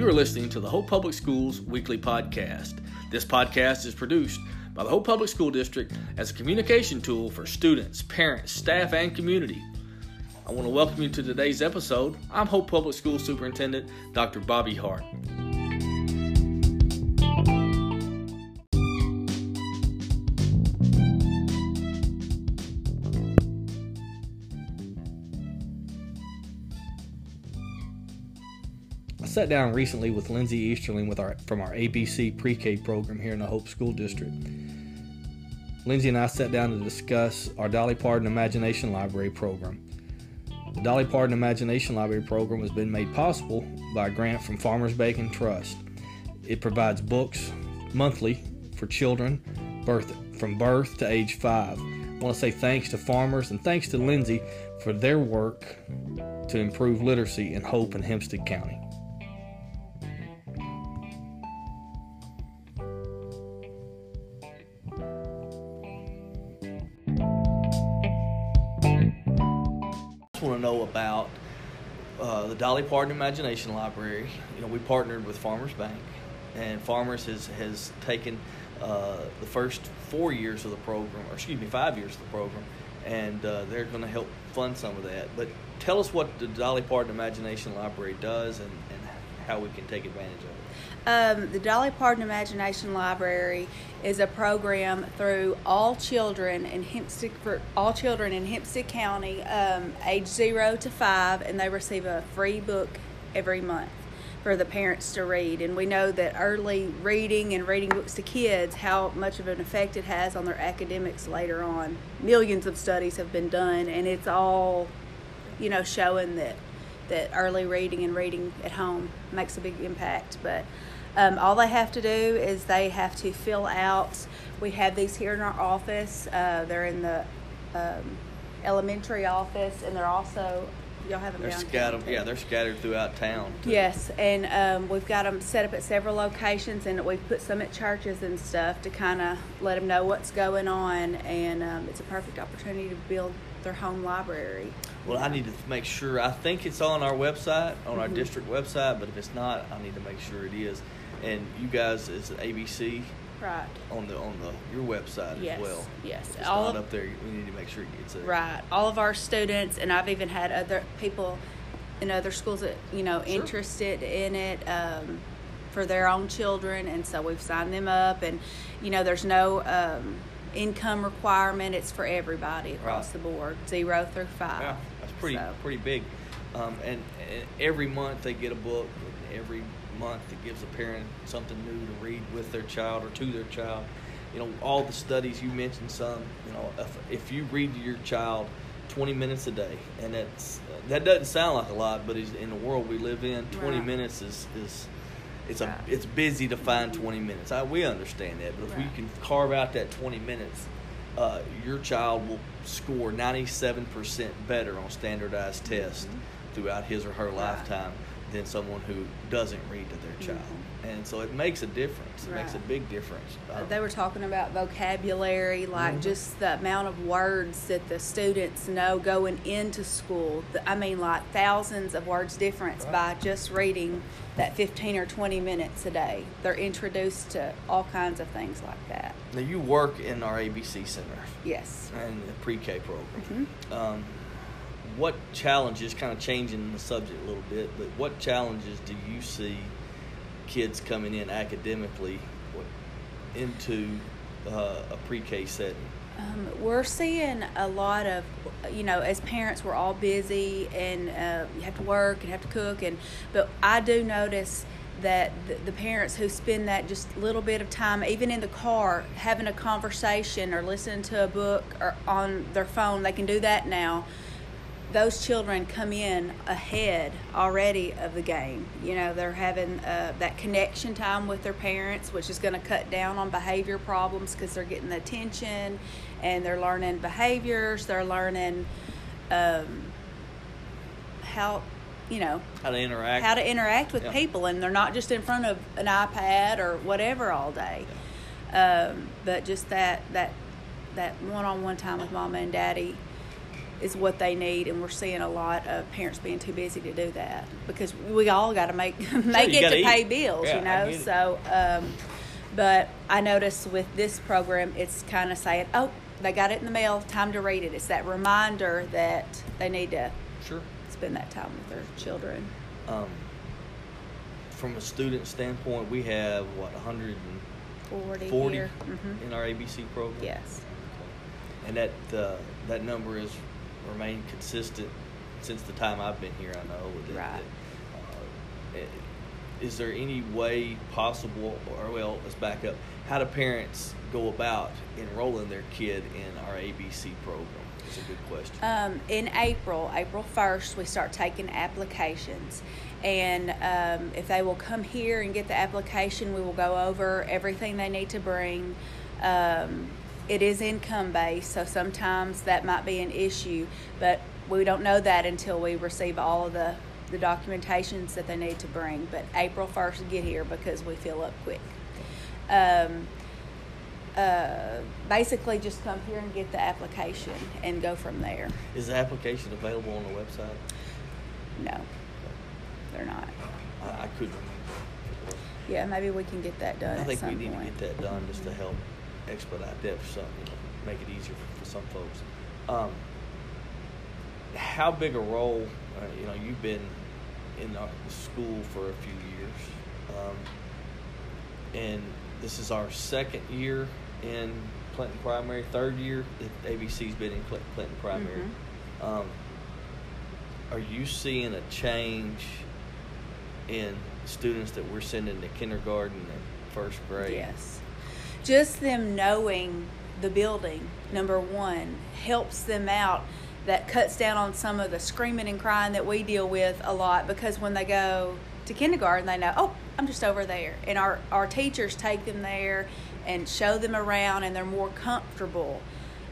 You are listening to the Hope Public Schools weekly podcast. This podcast is produced by the Hope Public School District as a communication tool for students, parents, staff, and community. I want to welcome you to today's episode. I'm Hope Public School Superintendent Dr. Bobby Hart. Sat down recently with Lindsay Easterling with our, from our ABC Pre K program here in the Hope School District. Lindsay and I sat down to discuss our Dolly Parton Imagination Library program. The Dolly Parton Imagination Library program has been made possible by a grant from Farmers Bank and Trust. It provides books monthly for children birth, from birth to age five. I want to say thanks to farmers and thanks to Lindsay for their work to improve literacy in Hope and Hempstead County. Uh, the Dolly Parton Imagination Library. You know, we partnered with Farmers Bank, and Farmers has has taken uh, the first four years of the program, or excuse me, five years of the program, and uh, they're going to help fund some of that. But tell us what the Dolly Parton Imagination Library does, and, and how we can take advantage of it. Um, the Dolly Parton Imagination Library is a program through all children in Hempstead for all children in Hempstead County, um, age zero to five, and they receive a free book every month for the parents to read. And we know that early reading and reading books to kids, how much of an effect it has on their academics later on. Millions of studies have been done, and it's all, you know, showing that that early reading and reading at home makes a big impact. But um, all they have to do is they have to fill out. We have these here in our office. Uh, they're in the um, elementary office, and they're also y'all have them They're scattered, yeah, they're scattered throughout town. too. Yes, and um, we've got them set up at several locations, and we've put some at churches and stuff to kind of let them know what's going on. And um, it's a perfect opportunity to build their home library. Well, I need to make sure. I think it's on our website, on our Mhm. district website, but if it's not, I need to make sure it is. And you guys, is ABC Right. on the on the your website Yes, as well? yes. If it's All not of- up there, we need to make sure it gets there. Right. All of our students, and I've even had other people in other schools that you know Sure. interested in it um, for their own children, and so we've signed them up. And you know, there's no um, income requirement; it's for everybody across Right. the board, zero through five. Yeah, that's pretty So, pretty big. Um, and, and every month they get a book. Every month it gives a parent something new to read with their child or to their child. You know, all the studies you mentioned. Some, you know, if, if you read to your child 20 minutes a day, and that's that doesn't sound like a lot, but in the world we live in, 20 Right. minutes is is it's a it's busy to find 20 minutes. I, we understand that, but if we can carve out that 20 minutes, uh, your child will score 97% better on standardized tests throughout his or her Mm-hmm. Right. lifetime than someone who doesn't read to their child. And so it makes a difference. It makes a Mm-hmm. Big difference. Um, They were talking about vocabulary, like Mhm. just the amount of words that the students know going into school. I mean, like thousands of words difference Right. by just reading that 15 or 20 minutes a day. They're introduced to all kinds of things like that. now you work in our ABC Center Yes. and the pre-K program. Mhm. Um, what challenges, kind of changing the subject a little bit, but what challenges do you see kids coming in academically into uh, a pre-K setting? Um, we're seeing a lot of, you know, as parents, we're all busy and uh, you have to work and have to cook, and but I do notice that the, parents who spend that just little bit of time, even in the car, having a conversation or listening to a book or on their phone, they can do that now. Those children come in ahead already of the game. You know, they're having uh, that connection time with their parents, which is going to cut down on behavior problems because they're getting the attention and they're learning behaviors. They're learning um, how, you know, How to interact? how to interact with Yeah. people, and they're not just in front of an iPad or whatever all day. Um, but just that that that one-on-one time with mama and daddy is what they need, and we're seeing a lot of parents being too busy to do that because we all got to make make you it to pay bills, Yeah, you know. So, um, but I notice with this program, it's kind of saying, "Oh, they got it in the mail. Time to read it." It's that reminder that they need to Sure. spend that time with their children. Um, from a student standpoint, we have what 140 Forty, here. hmm in our ABC program. Yes. and that uh, that number has remained consistent since the time I've been here. I know. That, Right. that, uh, is there any way possible, or well, let's back up. How do parents go about enrolling their kid in our ABC program? It's a good question. Um, in April, April 1st, we start taking applications. And um, if they will come here and get the application, we will go over everything they need to bring. Um, it is income based, so sometimes that might be an issue, but we don't know that until we receive all of the, the documentations that they need to bring. But April 1st, get here because we fill up quick. Um, uh, basically, just come here and get the application and go from there. Is the application available on the website? No, they're not. I, I couldn't. Yeah, maybe we can get that done I at think some we need point. to get that done just to help expedite that for some, you know, make it easier for, for some folks. Um, how big a role, uh, you know, you've been in our school for a few years, um, and this is our second year in Clinton Primary, third year that ABC's been in Clinton, Primary. Mhm. Um, are you seeing a change in students that we're sending to kindergarten and first grade? Yes. Just them knowing the building, number one, helps them out. That cuts down on some of the screaming and crying that we deal with a lot because when they go to kindergarten, they know, oh, I'm just over there. And our, our teachers take them there and show them around, and they're more comfortable.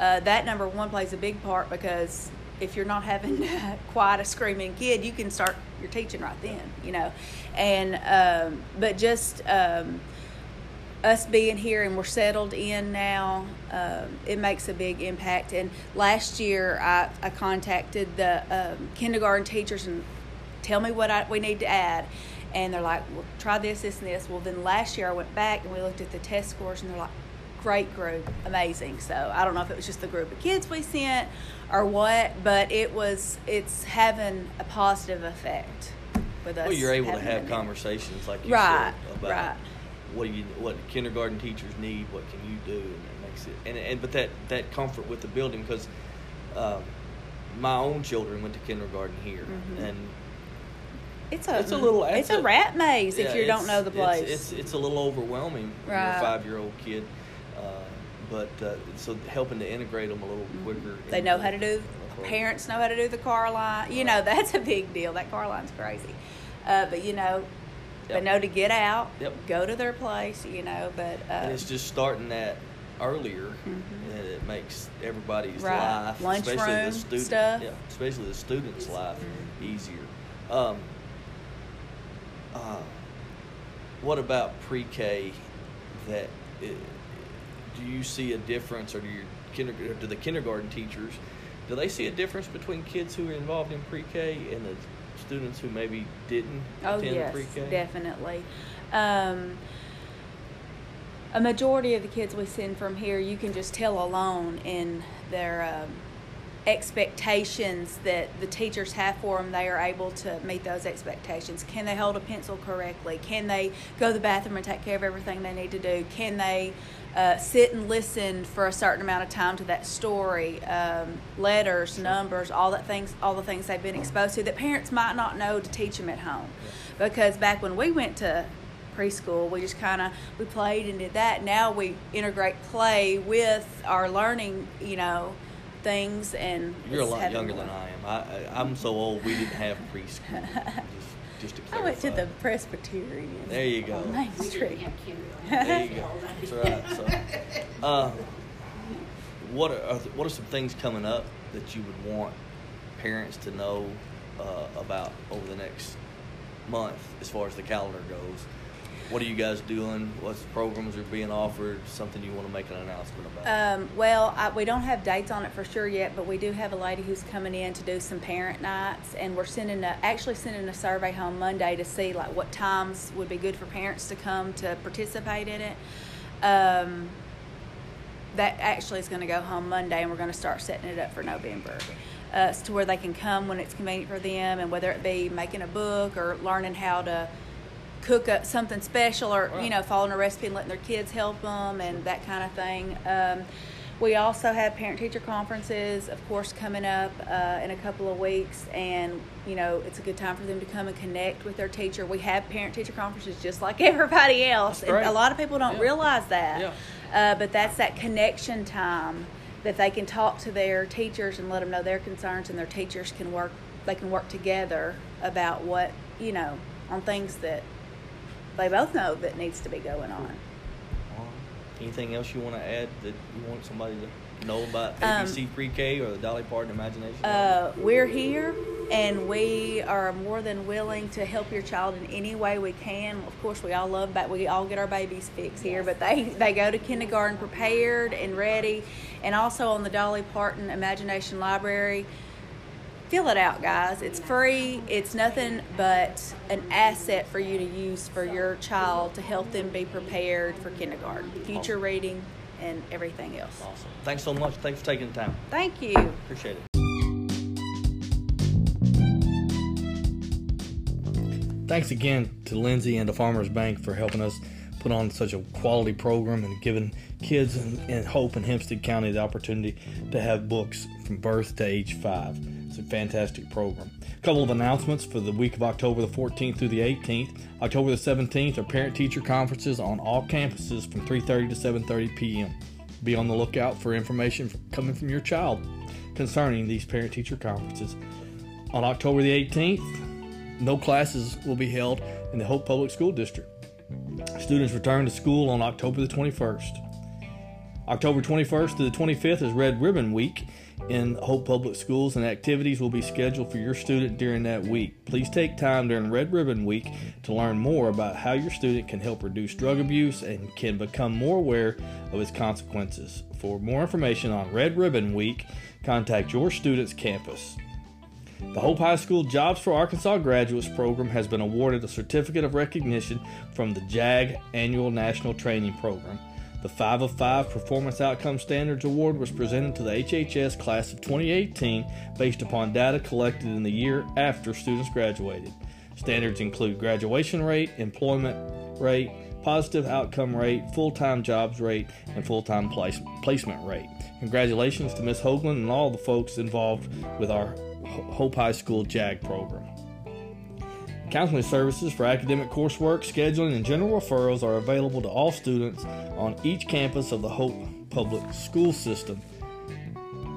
Uh, that number one plays a big part because if you're not having quite a screaming kid, you can start your teaching right then, you know. And um, but just um, us being here and we're settled in now, um, it makes a big impact. And last year, I, I contacted the um, kindergarten teachers and tell me what I, we need to add. And they're like, well, try this, this, and this. Well, then last year I went back and we looked at the test scores and they're like, great group, amazing. So I don't know if it was just the group of kids we sent or what, but it was, it's having a positive effect with us. Well, you're able to have conversations like you Right, said about right. What do you what kindergarten teachers need, what can you do, and that makes it and and but that that comfort with the building because um, my own children went to kindergarten here Mhm. and It's a, It's a little- it's it's a a- rat maze if you don't know the place. It's, it's a little overwhelming for Right. a five year old kid, uh, but uh, so helping to integrate them a little quicker. Mm-hmm. They know into how to do. Parents know how to do the car line. You know that's a big deal. That car line's crazy, uh, but you know Yep. know to get out, Yep. go to their place. You know, but uh, and it's just starting that earlier, Mhm. and it makes everybody's Right. life, Lunchroom especially the student, stuff. yeah, especially the student's life, Mhm. easier. Um, uh, what about pre-K? That uh, do you see a difference, or do your kinder, do the kindergarten teachers do they see a difference between kids who are involved in pre-K and the students who maybe didn't oh attend yes, pre-K? definitely. Um, a majority of the kids we send from here, you can just tell alone in their um, expectations that the teachers have for them. They are able to meet those expectations. Can they hold a pencil correctly? Can they go to the bathroom and take care of everything they need to do? Can they uh, sit and listen for a certain amount of time to that story, um, letters, numbers, all that things, all the things they've been exposed to that parents might not know to teach them at home. Because back when we went to preschool, we just kind of we played and did that. Now we integrate play with our learning, you know, things and You're a lot younger more- than I am. I, I I'm so old we didn't have preschool. just, just to I went to the Presbyterian. There you go. on Main We Street. didn't have kindergarten. There you go. That's right. So, uh, what are are what are some things coming up that you would want parents to know uh, about over the next month, as far as the calendar goes? What are you guys doing? What programs are being offered? Something you want to make an announcement about? Um, well, I, we don't have dates on it for sure yet, but we do have a lady who's coming in to do some parent nights, and we're sending a, actually sending a survey home Monday to see like what times would be good for parents to come to participate in it. Um, that actually is going to go home Monday, and we're going to start setting it up for November. Uh, to where they can come when it's convenient for them, and whether it be making a book or learning how to cook up something special or you know following a recipe and letting their kids help them and that kind of thing. Um, we also have parent teacher conferences of course coming up uh, in a couple of weeks and you know it's a good time for them to come and connect with their teacher. We have parent teacher conferences just like everybody else and a lot of people don't yeah. realize that. Yeah. uh, but that's that connection time that they can talk to their teachers and let them know their concerns and their teachers can work they can work together about what you know on things that they both know that needs to be going on. Anything else you want to add that you want somebody to know about ABC um, Pre-K or the Dolly Parton Imagination? Uh, we're here, and we are more than willing to help your child in any way we can. Of course, we all love that we all get our babies fixed here, but they they go to kindergarten prepared and ready, and also on the Dolly Parton Imagination Library fill it out, guys. It's free. It's nothing but an asset for you to use for your child to help them be prepared for kindergarten, future awesome. reading, and everything else. Awesome. Thanks so much. Thanks for taking the time. Thank you. Appreciate it. Thanks again to Lindsay and the Farmers Bank for helping us put on such a quality program and giving kids in, in Hope and Hempstead County the opportunity to have books from birth to age five. It's a fantastic program. A couple of announcements for the week of October the 14th through the 18th. October the 17th are parent-teacher conferences on all campuses from 3:30 to 7:30 p.m. Be on the lookout for information coming from your child concerning these parent-teacher conferences. On October the 18th, no classes will be held in the Hope Public School District. Students return to school on October the 21st. October 21st to the 25th is Red Ribbon Week in Hope Public Schools, and activities will be scheduled for your student during that week. Please take time during Red Ribbon Week to learn more about how your student can help reduce drug abuse and can become more aware of its consequences. For more information on Red Ribbon Week, contact your student's campus. The Hope High School Jobs for Arkansas Graduates program has been awarded a certificate of recognition from the JAG Annual National Training Program. The 5 of 5 Performance Outcome Standards Award was presented to the HHS class of 2018 based upon data collected in the year after students graduated. Standards include graduation rate, employment rate, positive outcome rate, full time jobs rate, and full time place- placement rate. Congratulations to Ms. Hoagland and all the folks involved with our Hope High School JAG program. Counseling services for academic coursework, scheduling, and general referrals are available to all students on each campus of the Hope Public School System.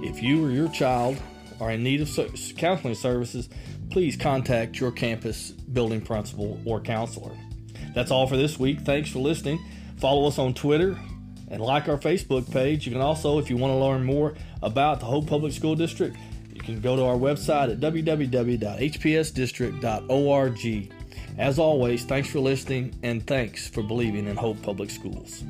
If you or your child are in need of counseling services, please contact your campus building principal or counselor. That's all for this week. Thanks for listening. Follow us on Twitter and like our Facebook page. You can also, if you want to learn more about the Hope Public School District, you can go to our website at www.hpsdistrict.org. As always, thanks for listening and thanks for believing in Hope Public Schools.